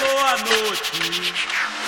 boa noite.